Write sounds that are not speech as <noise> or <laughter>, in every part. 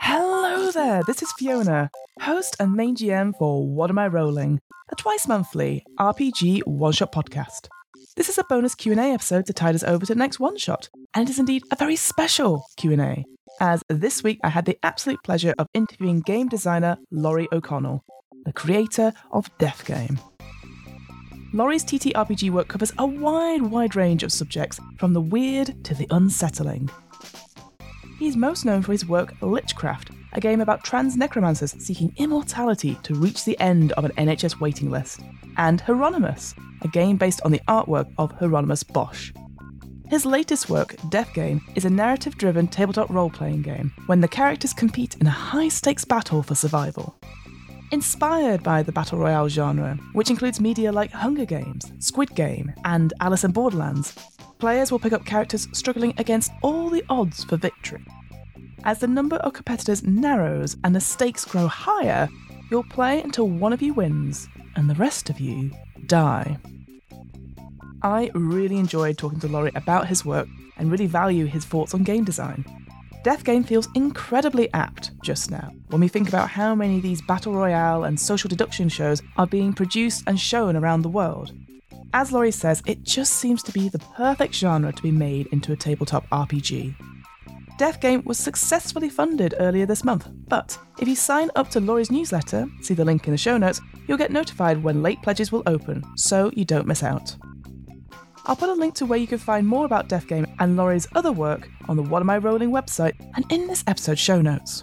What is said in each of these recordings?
Hello there, this is Fiona, host and main GM for What Am I Rolling, a twice monthly RPG one-shot podcast. This is a bonus Q&A episode to tide us over to the next one-shot, and it is indeed a very special Q&A, as this week I had the absolute pleasure of interviewing game designer Laurie O'Connell, the creator of Death Game. Laurie's TTRPG work covers a wide, wide range of subjects, from the weird to the unsettling. He's most known for his work Lichcraft, a game about trans necromancers seeking immortality to reach the end of an NHS waiting list, and Hieronymus, a game based on the artwork of Hieronymus Bosch. His latest work, Death Game, is a narrative driven tabletop role playing game when the characters compete in a high stakes battle for survival. Inspired by the Battle Royale genre, which includes media like Hunger Games, Squid Game, and Alice in Borderlands, players will pick up characters struggling against all the odds for victory. As the number of competitors narrows and the stakes grow higher, you'll play until one of you wins and the rest of you die. I really enjoyed talking to Laurie about his work and really value his thoughts on game design. Death Game feels incredibly apt just now when we think about how many of these battle royale and social deduction shows are being produced and shown around the world. As Laurie says, it just seems to be the perfect genre to be made into a tabletop RPG. Death Game was successfully funded earlier this month, but if you sign up to Laurie's newsletter, see the link in the show notes, you'll get notified when late pledges will open, so you don't miss out. I'll put a link to where you can find more about Death Game and Laurie's other work on the What Am I Rolling website and in this episode's show notes.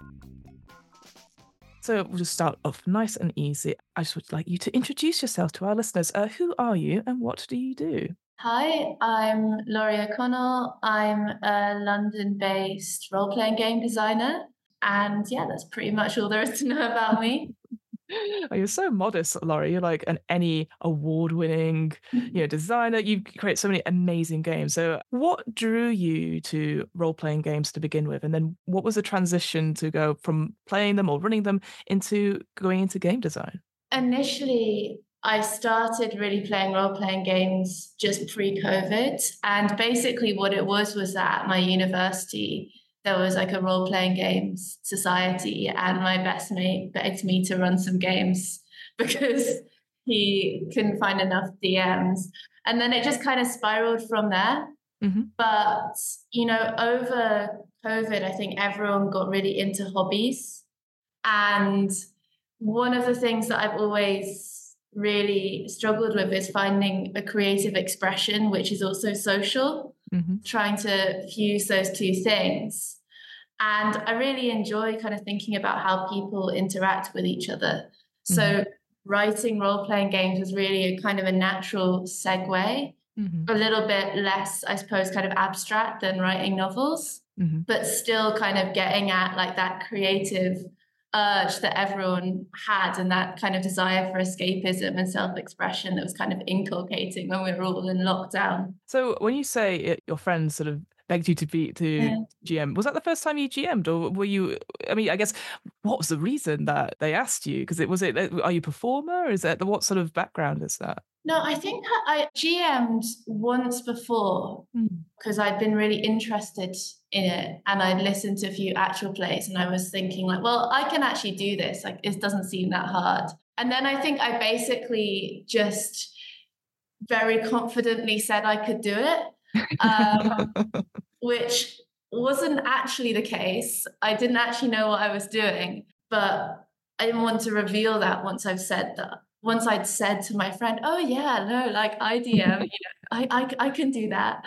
So we'll just start off nice and easy. I just would like you to introduce yourself to our listeners. Uh, who are you and what do you do? Hi, I'm Laurie O'Connell. I'm a London based role playing game designer. And yeah, that's pretty much all there is to know about me. Oh, you're so modest, Laurie. You're like an any award-winning, <laughs> you know, designer. You create so many amazing games. So, what drew you to role-playing games to begin with, and then what was the transition to go from playing them or running them into going into game design? Initially, I started really playing role-playing games just pre-COVID, and basically, what it was was that my university there was like a role playing games society, and my best mate begged me to run some games <laughs> because he couldn't find enough DMs. And then it just kind of spiraled from there. Mm-hmm. But, you know, over COVID, I think everyone got really into hobbies. And one of the things that I've always really struggled with is finding a creative expression, which is also social, mm-hmm. trying to fuse those two things. And I really enjoy kind of thinking about how people interact with each other. So mm-hmm. writing role playing games was really a kind of a natural segue, mm-hmm. a little bit less, I suppose, kind of abstract than writing novels, mm-hmm. but still kind of getting at like that creative urge that everyone had and that kind of desire for escapism and self-expression that was kind of inculcating when we were all in lockdown. So when you say it, your friends sort of begged you to be to yeah. GM. Was that the first time you GM'd, or were you? I mean, I guess what was the reason that they asked you? Because it was it. Are you a performer? Is that what sort of background is that? No, I think I GM'd once before because hmm. I'd been really interested in it and I'd listened to a few actual plays and I was thinking like, well, I can actually do this. Like, it doesn't seem that hard. And then I think I basically just very confidently said I could do it um, <laughs> which wasn't actually the case. I didn't actually know what I was doing, but I didn't want to reveal that once I've said that. Once I'd said to my friend, "Oh yeah, no, like I DM, you <laughs> know, I, I I can do that."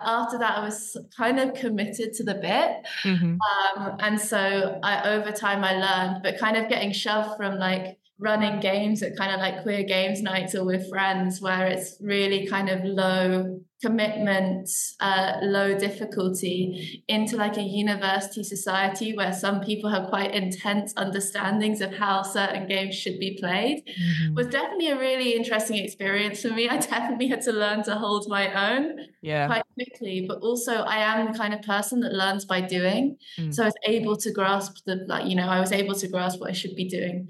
After that, I was kind of committed to the bit, mm-hmm. um, and so I over time I learned, but kind of getting shoved from like running games at kind of like queer games nights or with friends where it's really kind of low commitment, uh, low difficulty into like a university society where some people have quite intense understandings of how certain games should be played mm-hmm. was definitely a really interesting experience for me. I <laughs> definitely had to learn to hold my own yeah. quite quickly, but also I am the kind of person that learns by doing. Mm. So I was able to grasp the, like, you know, I was able to grasp what I should be doing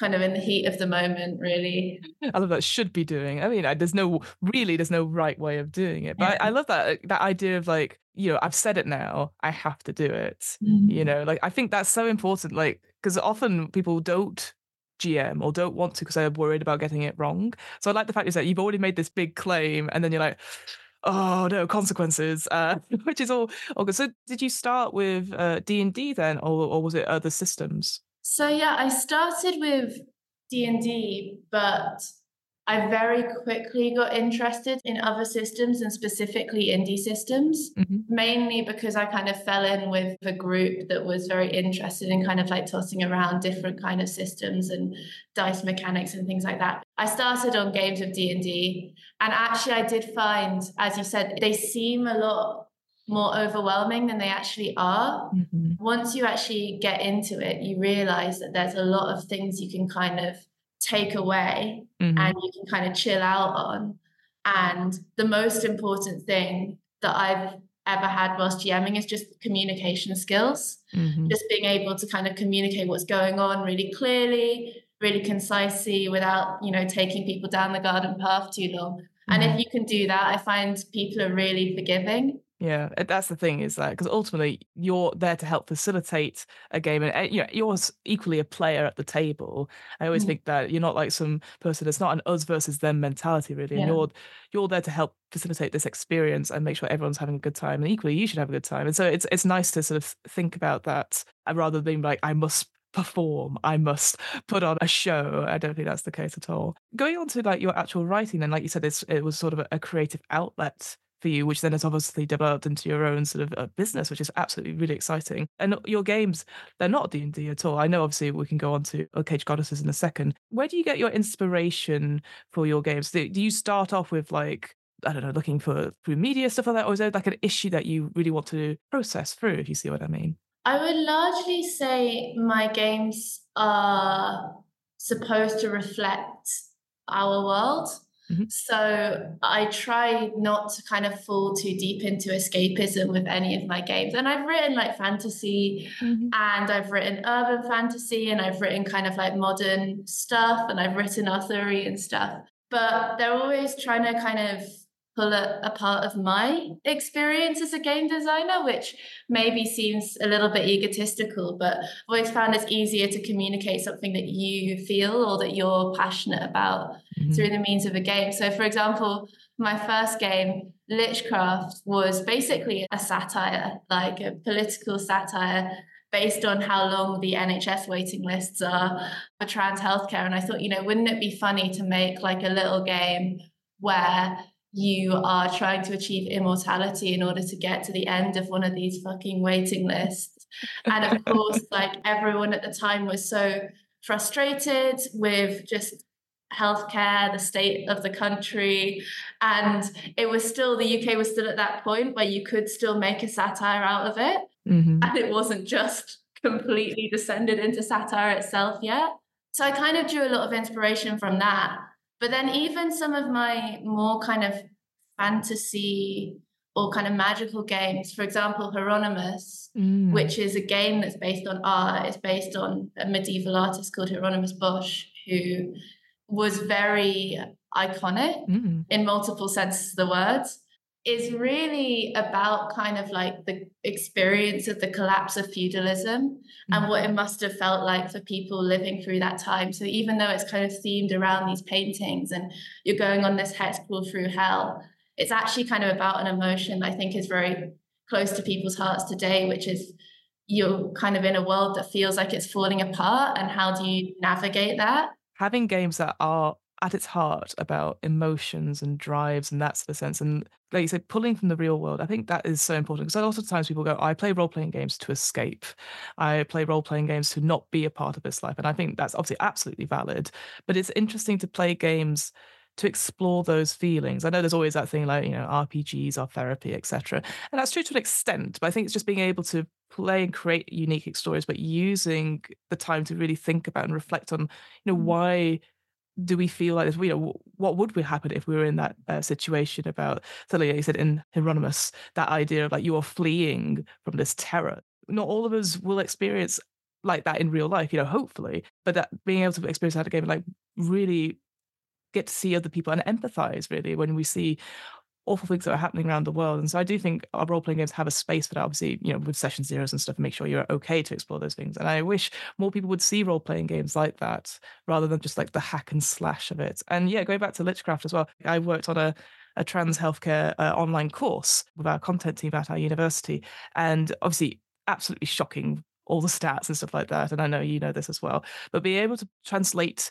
kind of in the heat of the moment, really. I love that should be doing. I mean, there's no really, there's no right way of doing it. But yeah. I, I, love that that idea of like, you know, I've said it now, I have to do it. Mm-hmm. You know, like I think that's so important. Like, because often people don't GM or don't want to because they're worried about getting it wrong. So I like the fact is that you've already made this big claim, and then you're like oh no consequences uh, <laughs> which is all, all good so did you start with uh, d&d then or, or was it other systems so yeah i started with d&d but I very quickly got interested in other systems and specifically indie systems, mm-hmm. mainly because I kind of fell in with a group that was very interested in kind of like tossing around different kind of systems and dice mechanics and things like that. I started on games of D&D and actually I did find as you said they seem a lot more overwhelming than they actually are. Mm-hmm. Once you actually get into it, you realize that there's a lot of things you can kind of take away mm-hmm. and you can kind of chill out on. And the most important thing that I've ever had whilst GMing is just communication skills. Mm-hmm. Just being able to kind of communicate what's going on really clearly, really concisely without, you know, taking people down the garden path too long. And if mm-hmm. you can do that, I find people are really forgiving. Yeah, that's the thing is that because ultimately you're there to help facilitate a game, and eh, you know you're equally a player at the table. I always mm. think that you're not like some person. It's not an us versus them mentality, really. And you're you're there to help facilitate this experience and make sure everyone's having a good time. And equally, you should have a good time. And so it's it's nice to sort of think about that uh, rather than like I must perform i must <laughs> put on a show i don't think that's the case at all going on to like your actual writing then like you said it's, it was sort of a, a creative outlet for you, which then has obviously developed into your own sort of uh, business, which is absolutely really exciting. And your games, they're not D and D at all. I know, obviously, we can go on to Cage Goddesses in a second. Where do you get your inspiration for your games? Do you start off with like I don't know, looking for through media stuff like that, or is there like an issue that you really want to process through? If you see what I mean. I would largely say my games are supposed to reflect our world. Mm-hmm. So I try not to kind of fall too deep into escapism with any of my games. And I've written like fantasy mm-hmm. and I've written urban fantasy and I've written kind of like modern stuff and I've written Arthurian stuff. But they're always trying to kind of pull a, a, part of my experience as a game designer, which maybe seems a little bit egotistical, but I've always found it's easier to communicate something that you feel or that you're passionate about mm-hmm. through the means of a game. So, for example, my first game, Lichcraft, was basically a satire, like a political satire based on how long the NHS waiting lists are for trans healthcare. And I thought, you know, wouldn't it be funny to make like a little game where you are trying to achieve immortality in order to get to the end of one of these fucking waiting lists. And of course, <laughs> like everyone at the time was so frustrated with just healthcare, the state of the country. And it was still, the UK was still at that point where you could still make a satire out of it. Mm-hmm. And it wasn't just completely descended into satire itself yet. So I kind of drew a lot of inspiration from that. But then even some of my more kind of fantasy or kind of magical games, for example, Hieronymus, mm. which is a game that's based on art, it's based on a medieval artist called Hieronymus Bosch, who was very iconic mm. in multiple senses of the words is really about kind of like the experience of the collapse of feudalism mm-hmm. and what it must have felt like for people living through that time. So even though it's kind of themed around these paintings and you're going on this hex crawl through hell, it's actually kind of about an emotion I think is very close to people's hearts today, which is you're kind of in a world that feels like it's falling apart and how do you navigate that? Having games that are at its heart about emotions and drives and that sort of sense. And like you said, pulling from the real world, I think that is so important because a lot of times people go, I play role playing games to escape. I play role playing games to not be a part of this life. And I think that's obviously absolutely valid. But it's interesting to play games to explore those feelings. I know there's always that thing like, you know, RPGs are therapy, etc. And that's true to an extent, but I think it's just being able to play and create unique stories, but using the time to really think about and reflect on, you know, mm. why do we feel like this? You know, what would we happen if we were in that uh, situation about, so like you said in Hieronymus, that idea of like you are fleeing from this terror. Not all of us will experience like that in real life, you know, hopefully. But that being able to experience that game, like really get to see other people and empathize really when we see awful things that are happening around the world. And so I do think our role playing games have a space for that, obviously, you know, with session zeros and stuff, make sure you're okay to explore those things. And I wish more people would see role playing games like that rather than just like the hack and slash of it. And yeah, going back to Lichcraft as well, I worked on a a trans healthcare uh, online course with our content team at our university. And obviously, absolutely shocking all the stats and stuff like that. And I know you know this as well, but being able to translate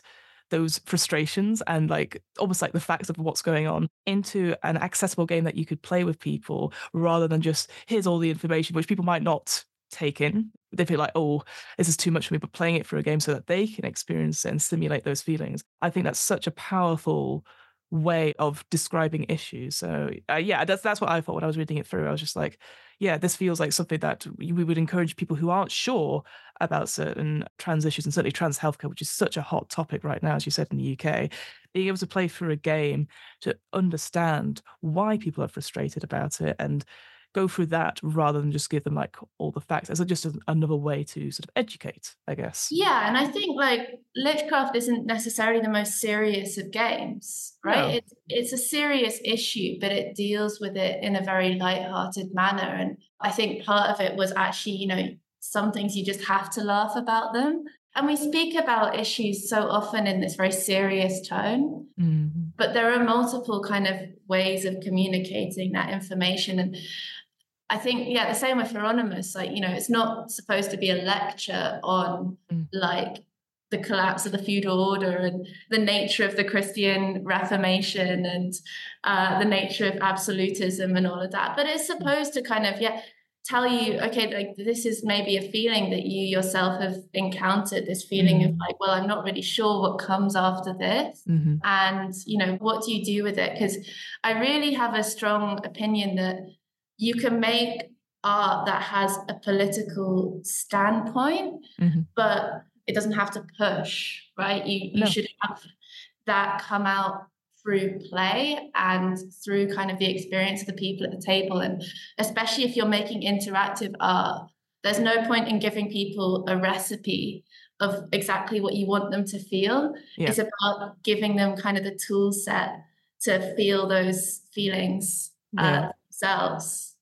those frustrations and like almost like the facts of what's going on into an accessible game that you could play with people rather than just here's all the information which people might not take in they feel like oh this is too much for me but playing it for a game so that they can experience and simulate those feelings i think that's such a powerful way of describing issues. So uh, yeah, that's that's what I thought when I was reading it through. I was just like, yeah, this feels like something that we would encourage people who aren't sure about certain trans issues and certainly trans healthcare, which is such a hot topic right now, as you said in the UK, being able to play through a game to understand why people are frustrated about it and go through that rather than just give them like all the facts as just another way to sort of educate, I guess. Yeah, and I think like Lichcraft isn't necessarily the most serious of games, right? No. It's it's a serious issue, but it deals with it in a very light-hearted manner. And I think part of it was actually, you know, some things you just have to laugh about them. And we speak about issues so often in this very serious tone, mm-hmm. but there are multiple kind of ways of communicating that information. And I think, yeah, the same with Hieronymus. Like, you know, it's not supposed to be a lecture on mm. like the collapse of the feudal order and the nature of the Christian Reformation and uh, the nature of absolutism and all of that. But it's mm. supposed to kind of, yeah, tell you, okay, like this is maybe a feeling that you yourself have encountered, this feeling mm-hmm. of like, well, I'm not really sure what comes after this. Mm-hmm. And, you know, what do you do with it? Because I really have a strong opinion that you can make art that has a political standpoint, mm-hmm. but it doesn't have to push, right? You you no. should have that come out through play and through kind of the experience of the people at the table. And especially if you're making interactive art, there's no point in giving people a recipe of exactly what you want them to feel. Yeah. It's about giving them kind of the tool set to feel those feelings uh, yeah. uh,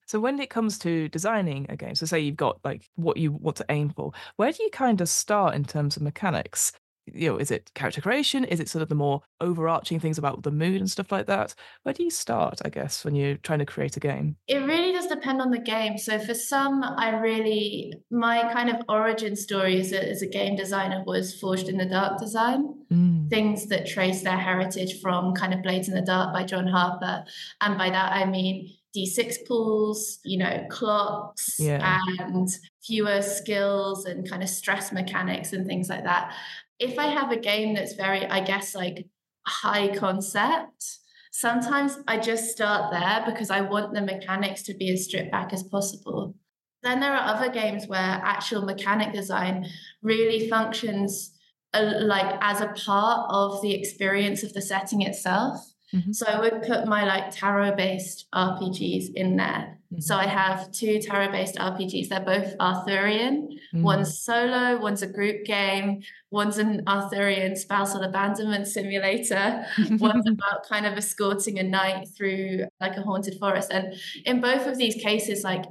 So when it comes to designing a game, so say you've got like what you want to aim for, where do you kind of start in terms of mechanics? You know, is it character creation? Is it sort of the more overarching things about the mood and stuff like that? Where do you start, I guess, when you're trying to create a game? It really does depend on the game. So for some, I really my kind of origin story as a, as a game designer was Forged in the Dark design. Mm. Things that trace their heritage from kind of Blades in the Dark by John Harper. And by that I mean D6 pools, you know, clocks yeah. and fewer skills and kind of stress mechanics and things like that. If I have a game that's very, I guess, like high concept, sometimes I just start there because I want the mechanics to be as stripped back as possible. Then there are other games where actual mechanic design really functions uh, like as a part of the experience of the setting itself. Mm-hmm. So I would put my like tarot based RPGs in there. Mm-hmm. So I have two tarot based RPGs. They're both Arthurian. Mm-hmm. One's solo, one's a group game, one's an Arthurian spousal abandonment simulator. <laughs> one's about kind of escorting a knight through like a haunted forest. And in both of these cases, like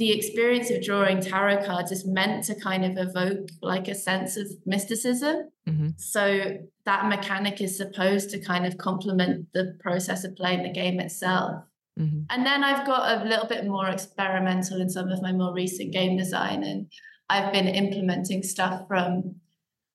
the experience of drawing tarot cards is meant to kind of evoke like a sense of mysticism. Mm-hmm. So that mechanic is supposed to kind of complement the process of playing the game itself. Mm-hmm. And then I've got a little bit more experimental in some of my more recent game design. And I've been implementing stuff from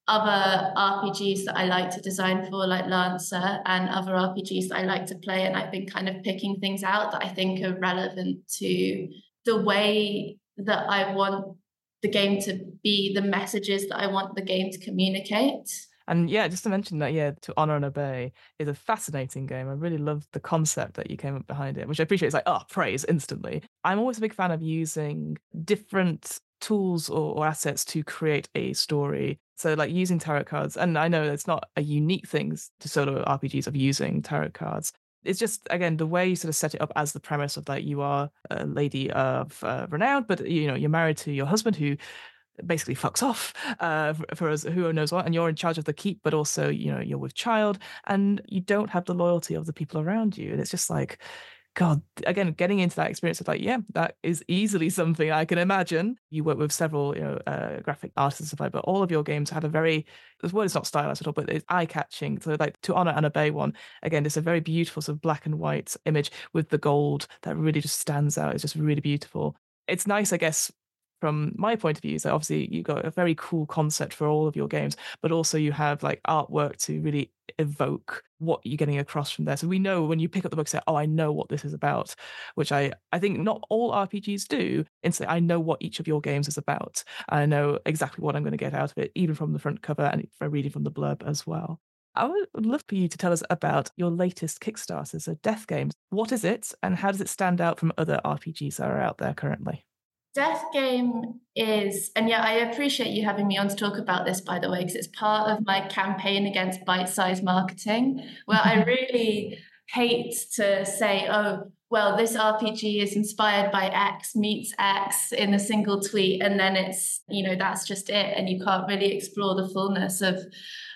other RPGs that I like to design for, like Lancer, and other RPGs that I like to play. And I've been kind of picking things out that I think are relevant to the way that I want the game to be, the messages that I want the game to communicate. And yeah, just to mention that, yeah, to honor and obey is a fascinating game. I really love the concept that you came up behind it, which I appreciate. It's like, oh, praise instantly. I'm always a big fan of using different tools or, or assets to create a story. So, like using tarot cards, and I know it's not a unique thing to solo RPGs of using tarot cards, it's just again the way you sort of set it up as the premise of that you are a lady of uh, renown, but you know you're married to your husband who basically fucks off uh, for, us who knows what and you're in charge of the keep but also you know you're with child and you don't have the loyalty of the people around you and it's just like God, again, getting into that experience of like, yeah, that is easily something I can imagine. You work with several, you know, uh, graphic artists and stuff like, but all of your games have a very, this word is not stylized at all, but it's eye catching. So like to honor and obey one, again, it's a very beautiful sort of black and white image with the gold that really just stands out. It's just really beautiful. It's nice, I guess, from my point of view, so obviously you've got a very cool concept for all of your games, but also you have like artwork to really evoke what you're getting across from there. So we know when you pick up the book, say, "Oh, I know what this is about," which I I think not all RPGs do. Instantly, I know what each of your games is about. I know exactly what I'm going to get out of it, even from the front cover and I'm reading from the blurb as well. I would love for you to tell us about your latest Kickstarter, so Death Games. What is it, and how does it stand out from other RPGs that are out there currently? Death Game is, and yeah, I appreciate you having me on to talk about this, by the way, because it's part of my campaign against bite sized marketing, where I <laughs> really hate to say, oh, well, this RPG is inspired by X meets X in a single tweet, and then it's, you know, that's just it, and you can't really explore the fullness of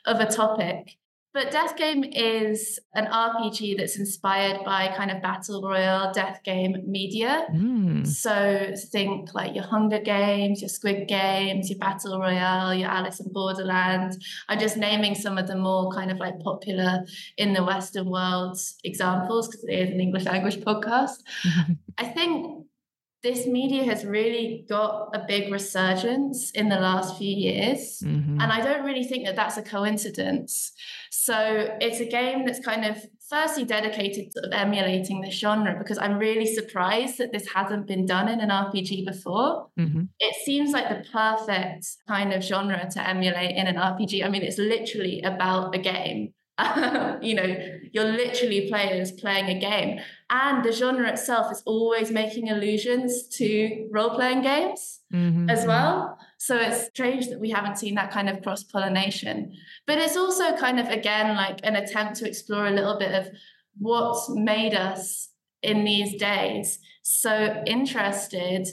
of a topic. But Death Game is an RPG that's inspired by kind of battle royale death game media. Mm. So think like your Hunger Games, your Squid Games, your Battle Royale, your Alice in Borderland. I'm just naming some of the more kind of like popular in the Western world examples because it is an English language podcast. <laughs> I think this media has really got a big resurgence in the last few years. Mm-hmm. And I don't really think that that's a coincidence. So it's a game that's kind of firstly dedicated to emulating the genre because I'm really surprised that this hasn't been done in an RPG before. Mm-hmm. It seems like the perfect kind of genre to emulate in an RPG. I mean, it's literally about a game. <laughs> you know, you're literally players playing a game. And the genre itself is always making allusions to role playing games mm-hmm. as well. So it's strange that we haven't seen that kind of cross pollination. But it's also kind of, again, like an attempt to explore a little bit of what's made us in these days so interested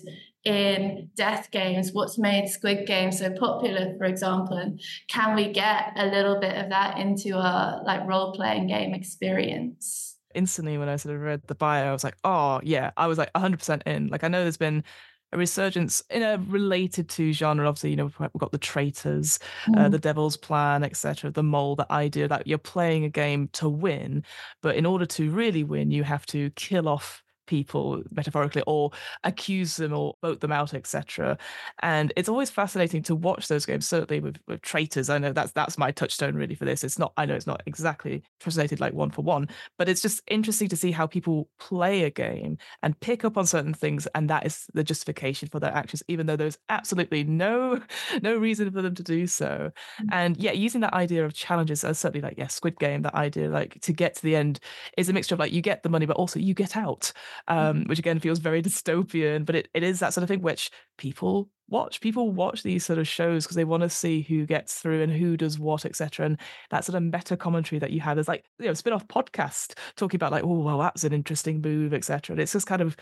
in death games, what's made Squid Game so popular, for example, and can we get a little bit of that into our like role playing game experience? Instantly, when I sort of read the bio, I was like, oh yeah, I was like 100% in. Like I know there's been a resurgence in a related to genre. Obviously, you know we've got the traitors, mm. uh, the Devil's Plan, etc. The mole, the idea that you're playing a game to win, but in order to really win, you have to kill off people metaphorically or accuse them or vote them out etc and it's always fascinating to watch those games certainly with, with traitors. I know that's that's my touchstone really for this. It's not i know it's not exactly translated like one for one but it's just interesting to see how people play a game and pick up on certain things and that is the justification for their actions even though there's absolutely no <laughs> no reason for them to do so. Mm. and yeah using that idea of challenges as certainly like yeah squid game that idea like to get to the end is a mixture of like you get the money but also you get out um, which again feels very dystopian. But it, it is that sort of thing which people watch. People watch these sort of shows because they want to see who gets through and who does what, etc. And that sort of meta commentary that you have is like you know spin-off podcast talking about like oh well that's an interesting move, etc. And it's just kind of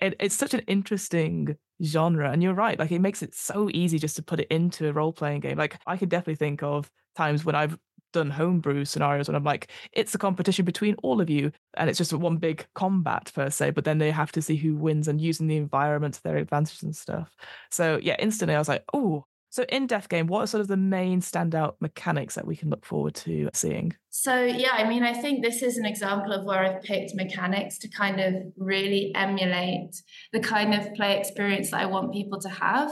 it, it's such an interesting genre and you're right like it makes it so easy just to put it into a role-playing game like i could definitely think of times when i've done homebrew scenarios and I'm like, it's a competition between all of you. And it's just one big combat per se, but then they have to see who wins and using the environment to their advantage and stuff. So yeah, instantly I was like, oh, so in Death Game, what are sort of the main standout mechanics that we can look forward to seeing? So yeah, I mean, I think this is an example of where I've picked mechanics to kind of really emulate the kind of play experience that I want people to have,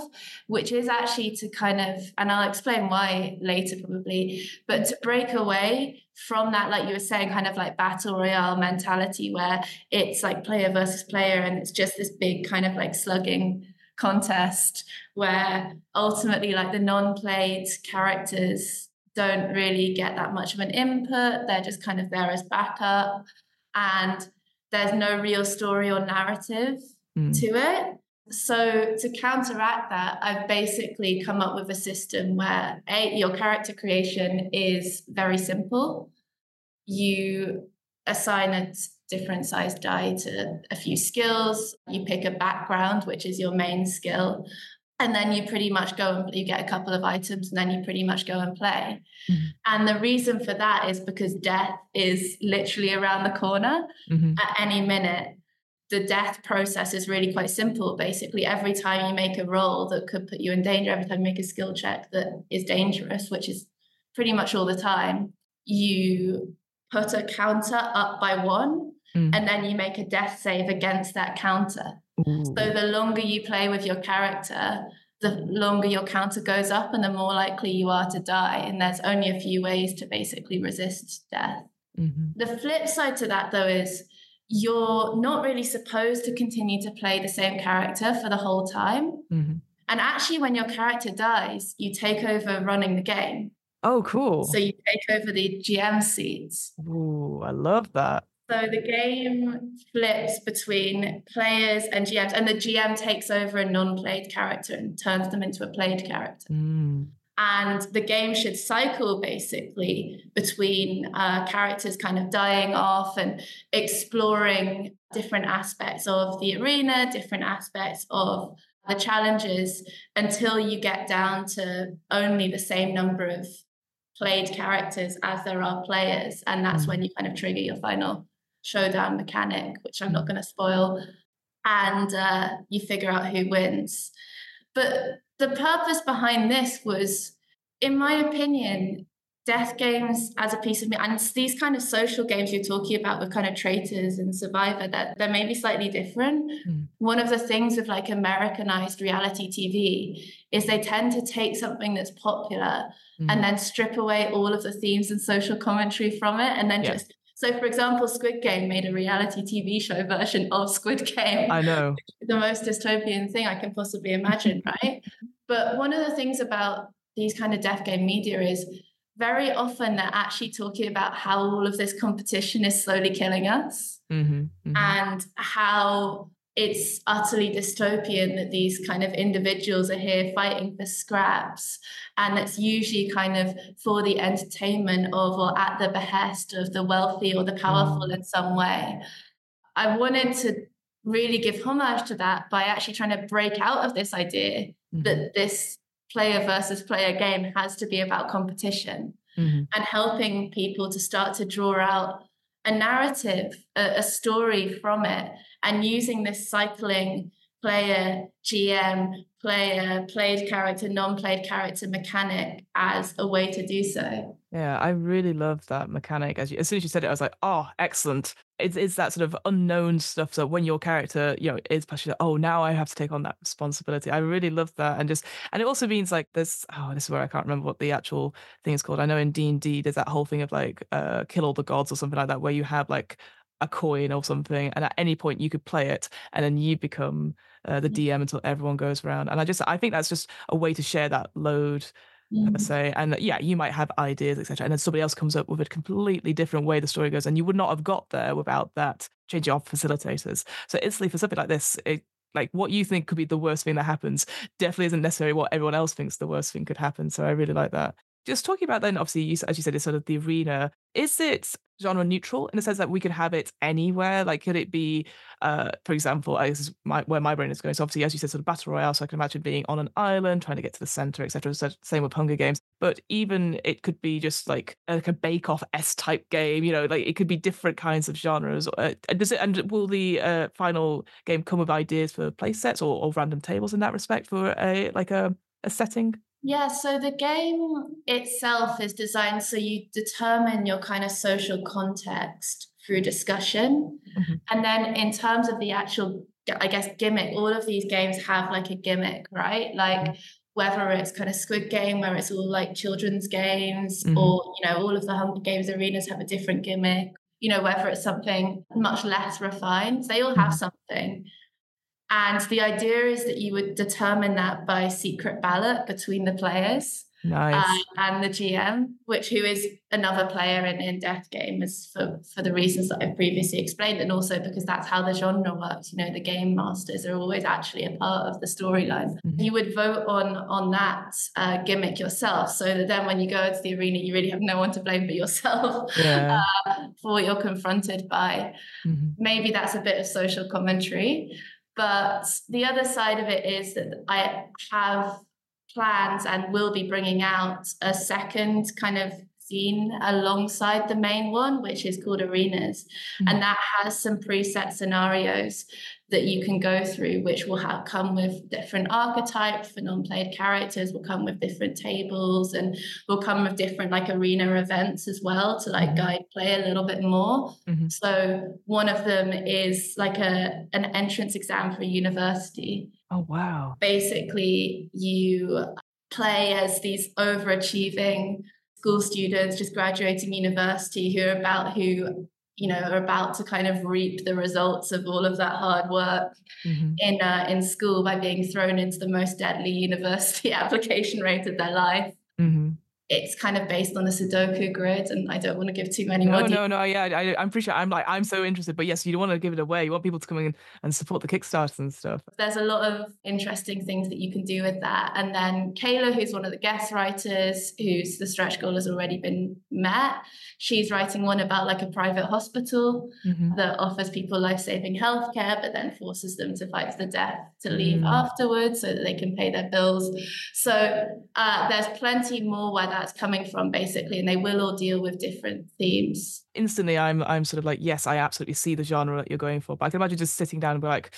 which is actually to kind of, and I'll explain why later probably, but to break away from that, like you were saying, kind of like battle royale mentality where it's like player versus player and it's just this big kind of like slugging contest where ultimately like the non-played characters don't really get that much of an input. They're just kind of there as backup and there's no real story or narrative mm. to it. So to counteract that i've basically come up with a system where a your character creation is very simple. You assign a different sized die to a few skills. You pick a background, which is your main skill. and then you pretty much go and you get a couple of items and then you pretty much go and play mm-hmm. and the reason for that is because death is literally around the corner mm-hmm. at any minute the death process is really quite simple basically every time you make a roll that could put you in danger every time you make a skill check that is dangerous which is pretty much all the time you put a counter up by one mm. and then you make a death save against that counter Ooh. So the longer you play with your character, the longer your counter goes up and the more likely you are to die. And there's only a few ways to basically resist death. Mm-hmm. The flip side to that, though, is you're not really supposed to continue to play the same character for the whole time. Mm-hmm. And actually, when your character dies, you take over running the game. Oh, cool. So you take over the GM seats. Ooh, I love that. So the game flips between players and GMs, and the GM takes over a non played character and turns them into a played character. Mm. And the game should cycle basically between uh, characters kind of dying off and exploring different aspects of the arena, different aspects of the challenges until you get down to only the same number of played characters as there are players. And that's mm. when you kind of trigger your final showdown mechanic, which I'm not going to spoil, and uh, you figure out who wins. But the purpose behind this was, in my opinion, death games as a piece of me and these kind of social games you're talking about with kind of traitors and survivor that they're maybe slightly different mm. one of the things with like americanized reality tv is they tend to take something that's popular mm. and then strip away all of the themes and social commentary from it and then just so, for example, Squid Game made a reality TV show version of Squid Game. I know. <laughs> The most dystopian thing I can possibly imagine, <laughs> right? But one of the things about these kind of death game media is very often they're actually talking about how all of this competition is slowly killing us mm-hmm, mm-hmm. and how it's utterly dystopian that these kind of individuals are here fighting for scraps. And it's usually kind of for the entertainment of or at the behest of the wealthy or the powerful mm. in some way. I wanted to really give homage to that by actually trying to break out of this idea mm-hmm. that this player versus player game has to be about competition mm-hmm. and helping people to start to draw out a narrative, a, a story from it and using this cycling player, GM, player, played character, non played character mechanic as a way to do so. Yeah, I really love that mechanic. As, you, as soon as you said it, I was like, oh, excellent. It's, it's that sort of unknown stuff. So when your character, you know, is passionate, oh, now I have to take on that responsibility. I really love that. And just, and it also means like this, oh, this is where I can't remember what the actual thing is called. I know in D&D, there's that whole thing of like, uh, kill all the gods or something like that, where you have like a coin or something, and at any point you could play it, and then you become uh, the DM mm. until everyone goes around. And I just I think that's just a way to share that load. Mm. say and yeah you might have ideas etc and then somebody else comes up with a completely different way the story goes and you would not have got there without that changing of facilitators so instantly for something like this it, like what you think could be the worst thing that happens definitely isn't necessarily what everyone else thinks the worst thing could happen so i really like that just talking about then, obviously, you, as you said, it's sort of the arena. Is it genre neutral in the sense that we could have it anywhere? Like, could it be, uh, for example, is my, where my brain is going. So obviously, as you said, sort of battle royale. So I can imagine being on an island, trying to get to the center, etc. So same with Hunger Games. But even it could be just like a, like a Bake Off S type game. You know, like it could be different kinds of genres. Uh, does it? And will the uh, final game come with ideas for play sets or, or random tables in that respect for a like a a setting? Yeah, so the game itself is designed so you determine your kind of social context through discussion. Mm-hmm. And then in terms of the actual, I guess, gimmick, all of these games have like a gimmick, right? Like mm-hmm. whether it's kind of Squid Game, where it's all like children's games, mm-hmm. or, you know, all of the Hunger Games arenas have a different gimmick, you know, whether it's something much less refined, they all have mm-hmm. something. And the idea is that you would determine that by secret ballot between the players. Nice. Uh, and the GM, which who is another player in, in Death Game, is for, for the reasons that I've previously explained, and also because that's how the genre works. You know, the game masters are always actually a part of the storyline. Mm-hmm. You would vote on on that uh, gimmick yourself, so that then when you go into the arena, you really have no one to blame but yourself <laughs> yeah. uh, for what you're confronted by. Mm-hmm. Maybe that's a bit of social commentary. But the other side of it is that I have plans and will be bringing out a second kind of scene alongside the main one, which is called Arenas. Mm-hmm. And that has some preset scenarios that you can go through, which will have come with different archetypes for non-played characters, will come with different tables and will come with different like arena events as well to like mm-hmm. guide play a little bit more. Mm-hmm. So one of them is like a an entrance exam for a university. Oh wow. Basically you play as these overachieving school students just graduating university who are about who you know are about to kind of reap the results of all of that hard work mm-hmm. in uh, in school by being thrown into the most deadly <laughs> university <laughs> application rate of their life it's kind of based on the Sudoku grid, and I don't want to give too many no, more. No, no, no. Yeah, I, am pretty sure. I'm like, I'm so interested, but yes, you don't want to give it away. You want people to come in and support the Kickstarters and stuff. There's a lot of interesting things that you can do with that. And then Kayla, who's one of the guest writers, who's the stretch goal has already been met. She's writing one about like a private hospital mm-hmm. that offers people life-saving healthcare, but then forces them to fight to the death to leave mm. afterwards so that they can pay their bills. So uh, there's plenty more where that that's coming from basically and they will all deal with different themes. Instantly i'm i'm sort of like yes i absolutely see the genre that you're going for but i can imagine just sitting down and be like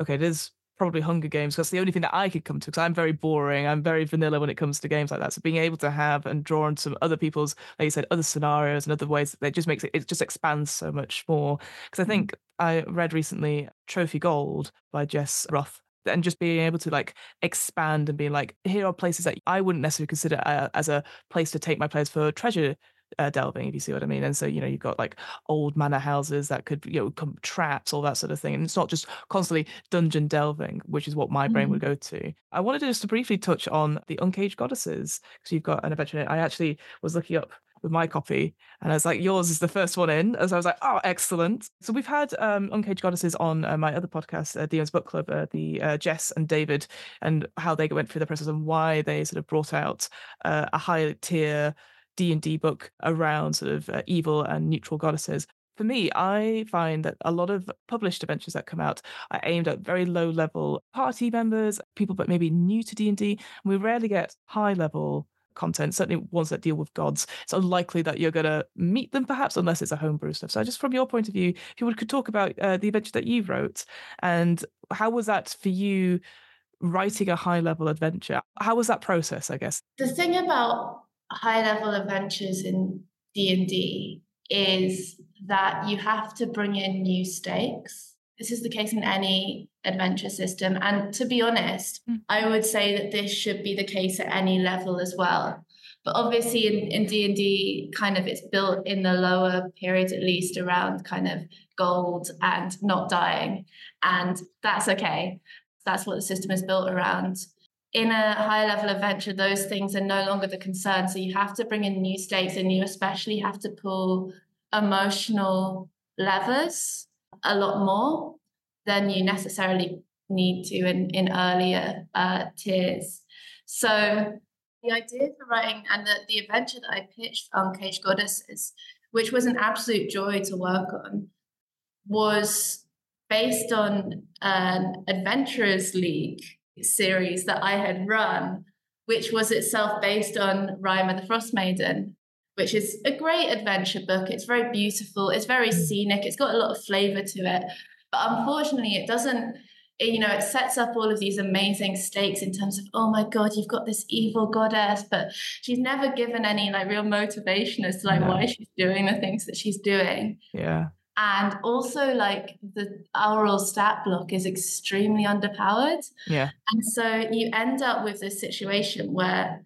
okay there's probably hunger games because the only thing that i could come to because i'm very boring i'm very vanilla when it comes to games like that. So being able to have and draw on some other people's like you said other scenarios and other ways it just makes it it just expands so much more. Because i mm-hmm. think i read recently trophy gold by jess roth and just being able to like expand and be like, here are places that I wouldn't necessarily consider uh, as a place to take my players for treasure uh, delving, if you see what I mean. And so, you know, you've got like old manor houses that could, you know, come traps, all that sort of thing. And it's not just constantly dungeon delving, which is what my brain mm. would go to. I wanted to just to briefly touch on the Uncaged Goddesses, because you've got an adventure. I actually was looking up with my copy. And I was like, yours is the first one in. As I was like, oh, excellent. So we've had um, Uncaged Goddesses on uh, my other podcast, uh, DM's Book Club, uh, the uh, Jess and David, and how they went through the process and why they sort of brought out uh, a higher tier D&D book around sort of uh, evil and neutral goddesses for me, I find that a lot of published adventures that come out are aimed at very low level party members, people but maybe new to D&D. And we rarely get high level content, certainly ones that deal with gods, it's unlikely that you're going to meet them, perhaps, unless it's a homebrew stuff. So, just from your point of view, if you could talk about uh, the adventure that you wrote and how was that for you writing a high level adventure? How was that process, I guess? The thing about high level adventures in D&D is that you have to bring in new stakes. This is the case in any adventure system. And to be honest, mm. I would say that this should be the case at any level as well. But obviously in, in D&D, kind of it's built in the lower periods, at least around kind of gold and not dying. And that's okay. That's what the system is built around. In a higher level adventure, those things are no longer the concern. So you have to bring in new stakes and you especially have to pull emotional levers a lot more than you necessarily need to in, in earlier uh, tiers. So the idea for writing and the, the adventure that I pitched Uncaged Goddesses, which was an absolute joy to work on, was based on an Adventurers League series that I had run, which was itself based on Rime of the Frostmaiden, which is a great adventure book. It's very beautiful, it's very scenic, it's got a lot of flavor to it. But unfortunately, it doesn't, you know, it sets up all of these amazing stakes in terms of, oh my God, you've got this evil goddess, but she's never given any like real motivation as to like no. why she's doing the things that she's doing. Yeah. And also, like the Auril stat block is extremely underpowered. Yeah. And so you end up with this situation where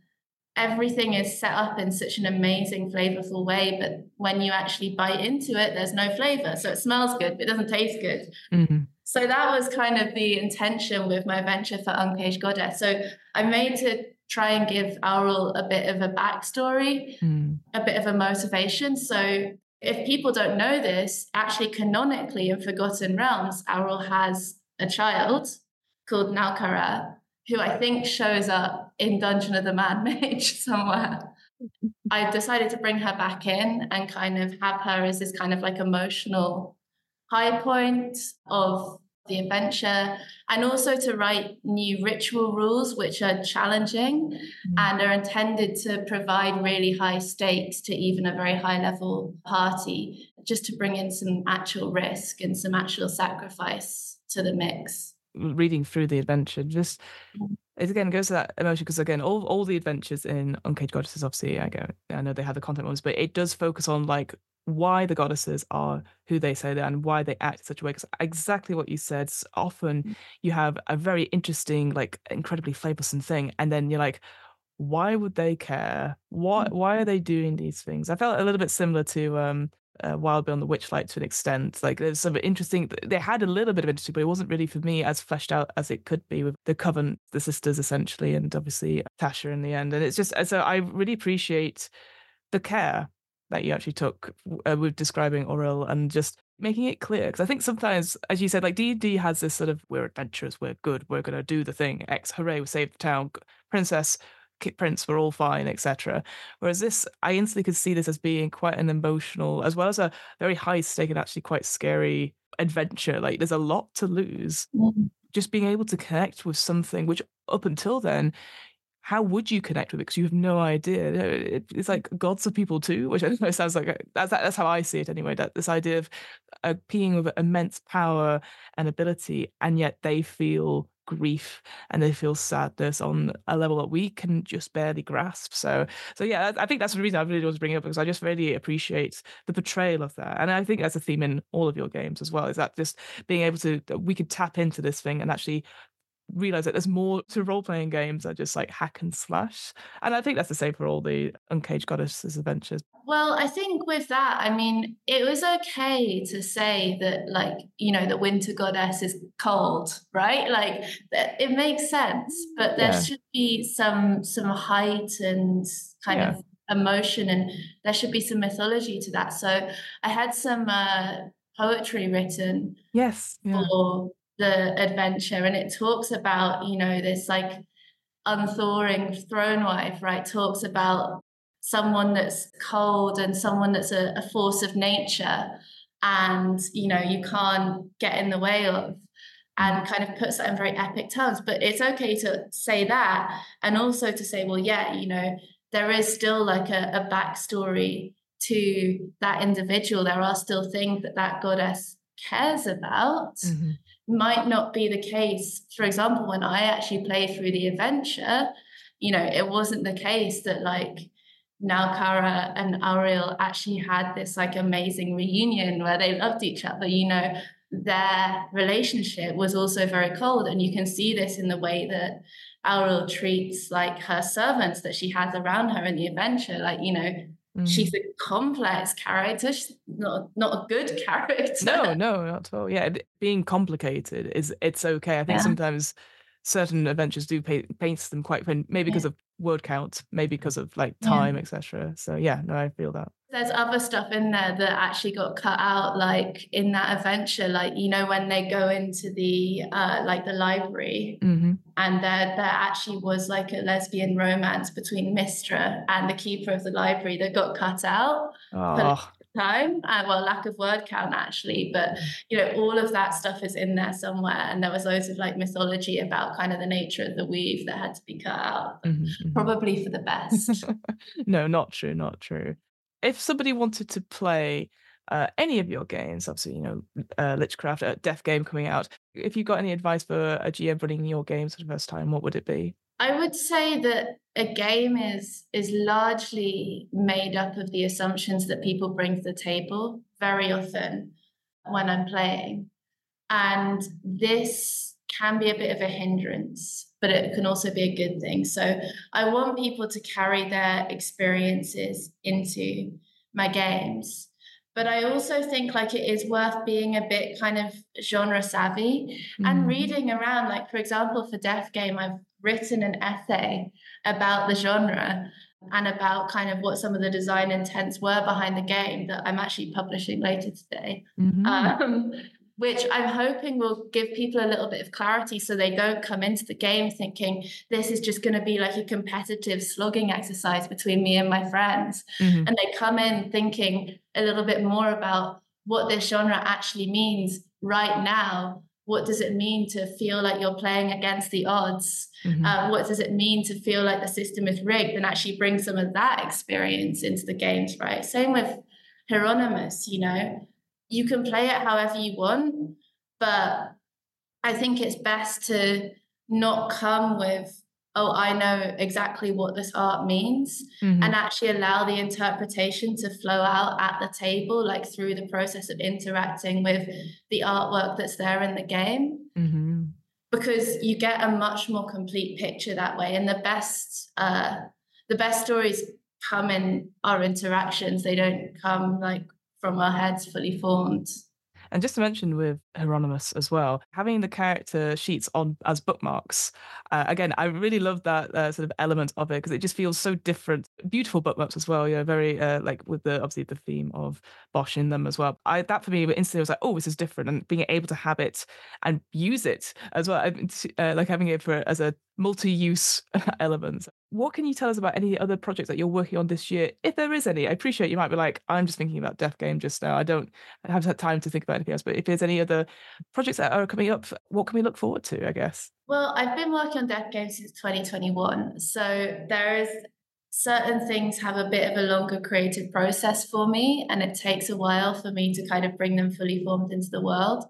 everything is set up in such an amazing flavorful way but when you actually bite into it there's no flavor. So it smells good but it doesn't taste good. Mm-hmm. so that was kind of the intention with my venture for uncaged goddess. So i made to try and give Auril a bit of a backstory mm. a bit of a motivation. So if people don't know this actually canonically in forgotten realms Auril has a child called Nalkara who I think shows up in Dungeon of the Mad <laughs> Mage somewhere. <laughs> I decided to bring her back in and kind of have her as this kind of like emotional high point of the adventure and also to write new ritual rules which are challenging mm-hmm. and are intended to provide really high stakes to even a very high level party just to bring in some actual risk and some actual sacrifice to the mix reading through the adventure just mm-hmm. it again goes to that emotion because again all, all the adventures in uncaged goddesses obviously i go i know they have the content ones but it does focus on like why the goddesses are who they say they are and why they act in such a way. Because exactly what you said, often mm. you have a very interesting, like incredibly flavorsome thing, and then you're like, why would they care? Why mm. why are they doing these things? I felt a little bit similar to um uh, Wild Beyond the Witchlight to an extent. Like there's some interesting. They had a little bit of interesting, but it wasn't really for me as fleshed out as it could be with the Coven, the sisters essentially, and obviously Tasha in the end. And it's just so I really appreciate the care that you actually took uh, with describing Auril and just making it clear because I think sometimes, as you said, like D&D has this sort of we're adventurous, we're good, we're gonna do the thing. X, hooray, we saved the town. Princess, prince, we're all fine, etc. Whereas this, I instantly could see this as being quite an emotional, as well as a very high stake and actually quite scary adventure. Like there's a lot to lose. Mm-hmm. Just being able to connect with something which up until then how would you connect with it? Because you have no idea. it's like gods are people too, which <laughs> I know sounds like a, that's that's how I see it anyway. That this idea of a being with immense power and ability, and yet they feel grief and they feel sadness on a level that we can just barely grasp. So, so yeah, I think that's the reason I really want to bring it up because I just really appreciate the portrayal of that, and I think that's a theme in all of your games as well. Is that just being able to we could tap into this thing and actually realize that there's more to role playing games than just like hack and slash. And I think that's the same for all the Uncaged Goddesses adventures. Well, I think with that, I mean, it was okay to say that, like, you know, the Winter Goddess is cold, right? Like, it makes sense, but there yeah. should be some some height and kind yeah. of emotion, and there should be some mythology to that. So, I had some uh, poetry written, yes, yeah. for the adventure and it talks about you know this like unthawing throne wife right? Talks about someone that's cold and someone that's a, a force of nature and you know you can't get in the way of and kind of puts that in very epic terms. But it's okay to say that and also to say well yeah you know there is still like a, a backstory to that individual. There are still things that that goddess cares about. Mm-hmm might not be the case. For example, when I actually played through the adventure, you know, it wasn't the case that like now and Auril actually had this like amazing reunion where they loved each other. You know, their relationship was also very cold. And you can see this in the way that Auril treats like her servants that she has around her in the adventure. Like, you know, Mm. She's a complex character. She's not not a good <laughs> character. No, no, not at all. Yeah, being complicated is it's okay. I think yeah. sometimes certain adventures do paint, paints them quite maybe because of word count, maybe because of like time, yeah. etc. So yeah, no, I feel that. There's other stuff in there that actually got cut out, like in that adventure, like you know when they go into the uh, like the library, mm-hmm. and there there actually was like a lesbian romance between Mystra and the keeper of the library that got cut out. Oh time uh, well lack of word count actually but you know all of that stuff is in there somewhere and there was loads of like mythology about kind of the nature of the weave that had to be cut out mm-hmm, mm-hmm. probably for the best <laughs> no not true not true if somebody wanted to play uh, any of your games, obviously, you know, uh, Lichcraft, a Death Game coming out. If you got any advice for a GM running your games for the first time, what would it be? I would say that a game is is largely made up of the assumptions that people bring to the table very often when I'm playing. And this can be a bit of a hindrance, but it can also be a good thing. So I want people to carry their experiences into my games. But I also think like it is worth being a bit kind of genre savvy mm. and reading around. Like, for example, for Death Game, I've written an essay about the genre and about kind of what some of the design intents were behind the game that I'm actually publishing later today. Mm-hmm. Um, which I'm hoping will give people a little bit of clarity so they don't come into the game thinking this is just going to be like a competitive slugging exercise between me and my friends. Mm-hmm. And they come in thinking a little bit more about what this genre actually means right now what does it mean to feel like you're playing against the odds? Mm-hmm. Uh, what does it mean to feel like the system is rigged? And actually bring some of that experience into the games, right? Same with Hieronymus, you know, you can play it however you want, but I think it's best to not come with oh, I know exactly what this art means, mm-hmm. and actually allow the interpretation to flow out at the table, like through the process of interacting with the artwork that's there in the game. Mm-hmm. Because you get a much more complete picture that way, and the best, uh, the best stories come in our interactions. They don't come like from our heads fully formed. And just to mention with Hieronymus as well, having the character sheets on as bookmarks, uh, again, I really love that uh, sort of element of it because it just feels so different. Beautiful bookmarks as well, yeah, very uh, like with the obviously the theme of Bosch in them as well. I that for me instantly was like, oh, this is different, and being able to have it and use it as well, uh, like having it for as a multi-use <laughs> element. What can you tell us about any other projects that you're working on this year, if there is any? I appreciate you might be like, I'm just thinking about Death Game just now. I don't have that time to think about anything else. But if there's any other projects that are coming up, what can we look forward to? I guess. Well, I've been working on Death Game since 2021, so there is certain things have a bit of a longer creative process for me, and it takes a while for me to kind of bring them fully formed into the world.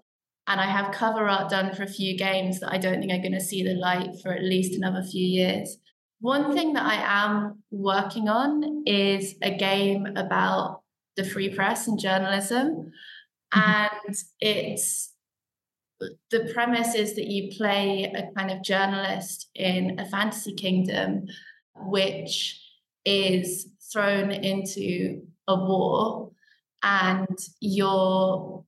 And I have cover art done for a few games that I don't think are going to see the light for at least another few years. One thing that I am working on is a game about the free press and journalism. Mm-hmm. And it's the premise is that you play a kind of journalist in a fantasy kingdom, which is thrown into a war, and your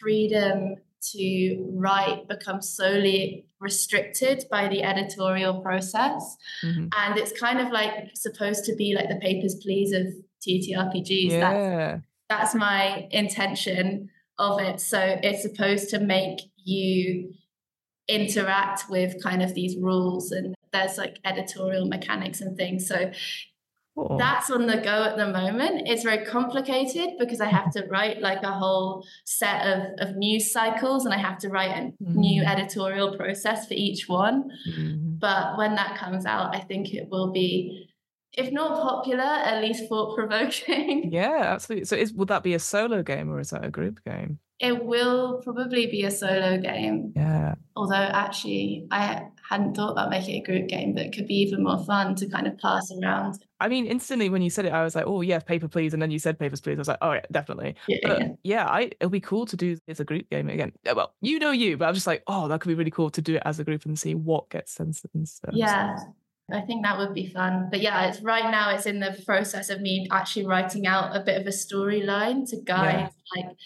freedom to write becomes solely restricted by the editorial process. Mm-hmm. And it's kind of like supposed to be like the papers, please of TTRPGs. Yeah. That's, that's my intention of it. So it's supposed to make you interact with kind of these rules and there's like editorial mechanics and things. So Cool. That's on the go at the moment. It's very complicated because I have to write like a whole set of, of news cycles and I have to write a mm-hmm. new editorial process for each one. Mm-hmm. But when that comes out, I think it will be, if not popular, at least thought provoking. <laughs> Yeah, absolutely. So is would that be a solo game or is that a group game? It will probably be a solo game. Yeah. Although actually I hadn't thought about making a group game, but it could be even more fun to kind of pass around. I mean, instantly when you said it, I was like, oh yeah, paper please, and then you said papers please. I was like, oh yeah, definitely. Yeah, but, yeah. yeah I it'll be cool to do as a group game again. Well, you know you, but I was just like, oh, that could be really cool to do it as a group and see what gets censored and stuff. Yeah. I think that would be fun. But yeah, it's right now it's in the process of me actually writing out a bit of a storyline to guide yeah. like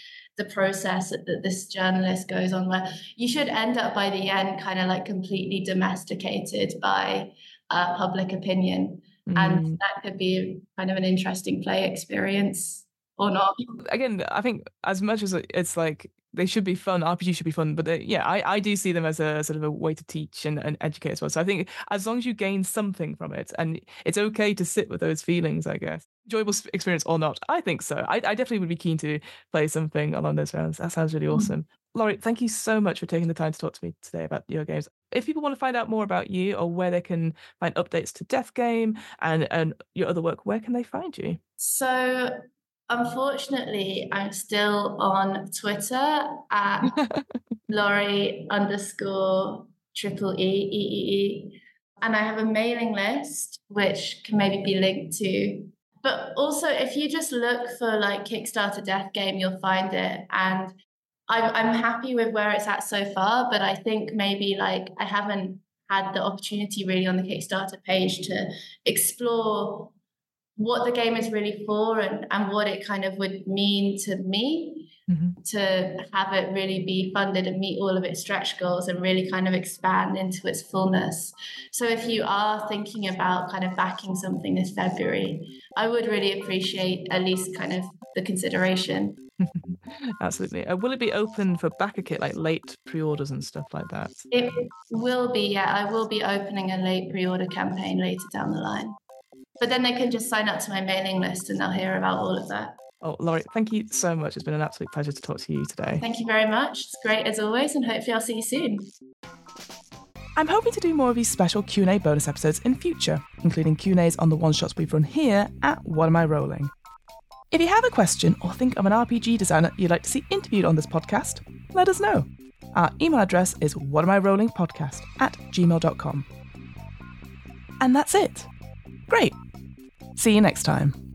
the process that, that this journalist goes on where you should end up by the end kind of like completely domesticated by uh, public opinion mm. and that could be kind of an interesting play experience or not again i think as much as it's like they should be fun. RPG should be fun, but they, yeah, I, I do see them as a sort of a way to teach and, and educate as well. So I think as long as you gain something from it, and it's okay to sit with those feelings, I guess, enjoyable experience or not, I think so. I, I definitely would be keen to play something along those rounds. That sounds really mm-hmm. awesome. Laurie, thank you so much for taking the time to talk to me today about your games. If people want to find out more about you or where they can find updates to Death Game and, and your other work, where can they find you? So Unfortunately, I'm still on Twitter at <laughs> Laurie underscore triple E E E E. And I have a mailing list which can maybe be linked to. But also, if you just look for like Kickstarter Death Game, you'll find it. And I'm, happy with where it's at so far. But I think maybe like I haven't had the opportunity really on the Kickstarter page to explore what the game is really for and, and what it kind of would mean to me mm-hmm. to have it really be funded and meet all of its stretch goals and really kind of expand into its fullness. So if you are thinking about kind of backing something this February, I would really appreciate at least kind of the consideration. <laughs> Absolutely. Uh, will it be open for BackerKit, like late pre-orders and stuff like that? It will be, yeah. I will be opening a late pre-order campaign later down the line. But then they can just sign up to my mailing list and they'll hear about all of that. Oh, Laurie, thank you so much. It's been an absolute pleasure to talk to you today. Thank you very much. It's great as always, and hopefully I'll see you soon. I'm hoping to do more of these special Q&A bonus episodes in future, including Q&As on the one-shots we've run here at What Am I Rolling. If you have a question or think of an RPG designer you'd like to see interviewed on this podcast, let us know. Our email address is whatamirollingpodcast at gmail.com. And that's it. Great. See you next time.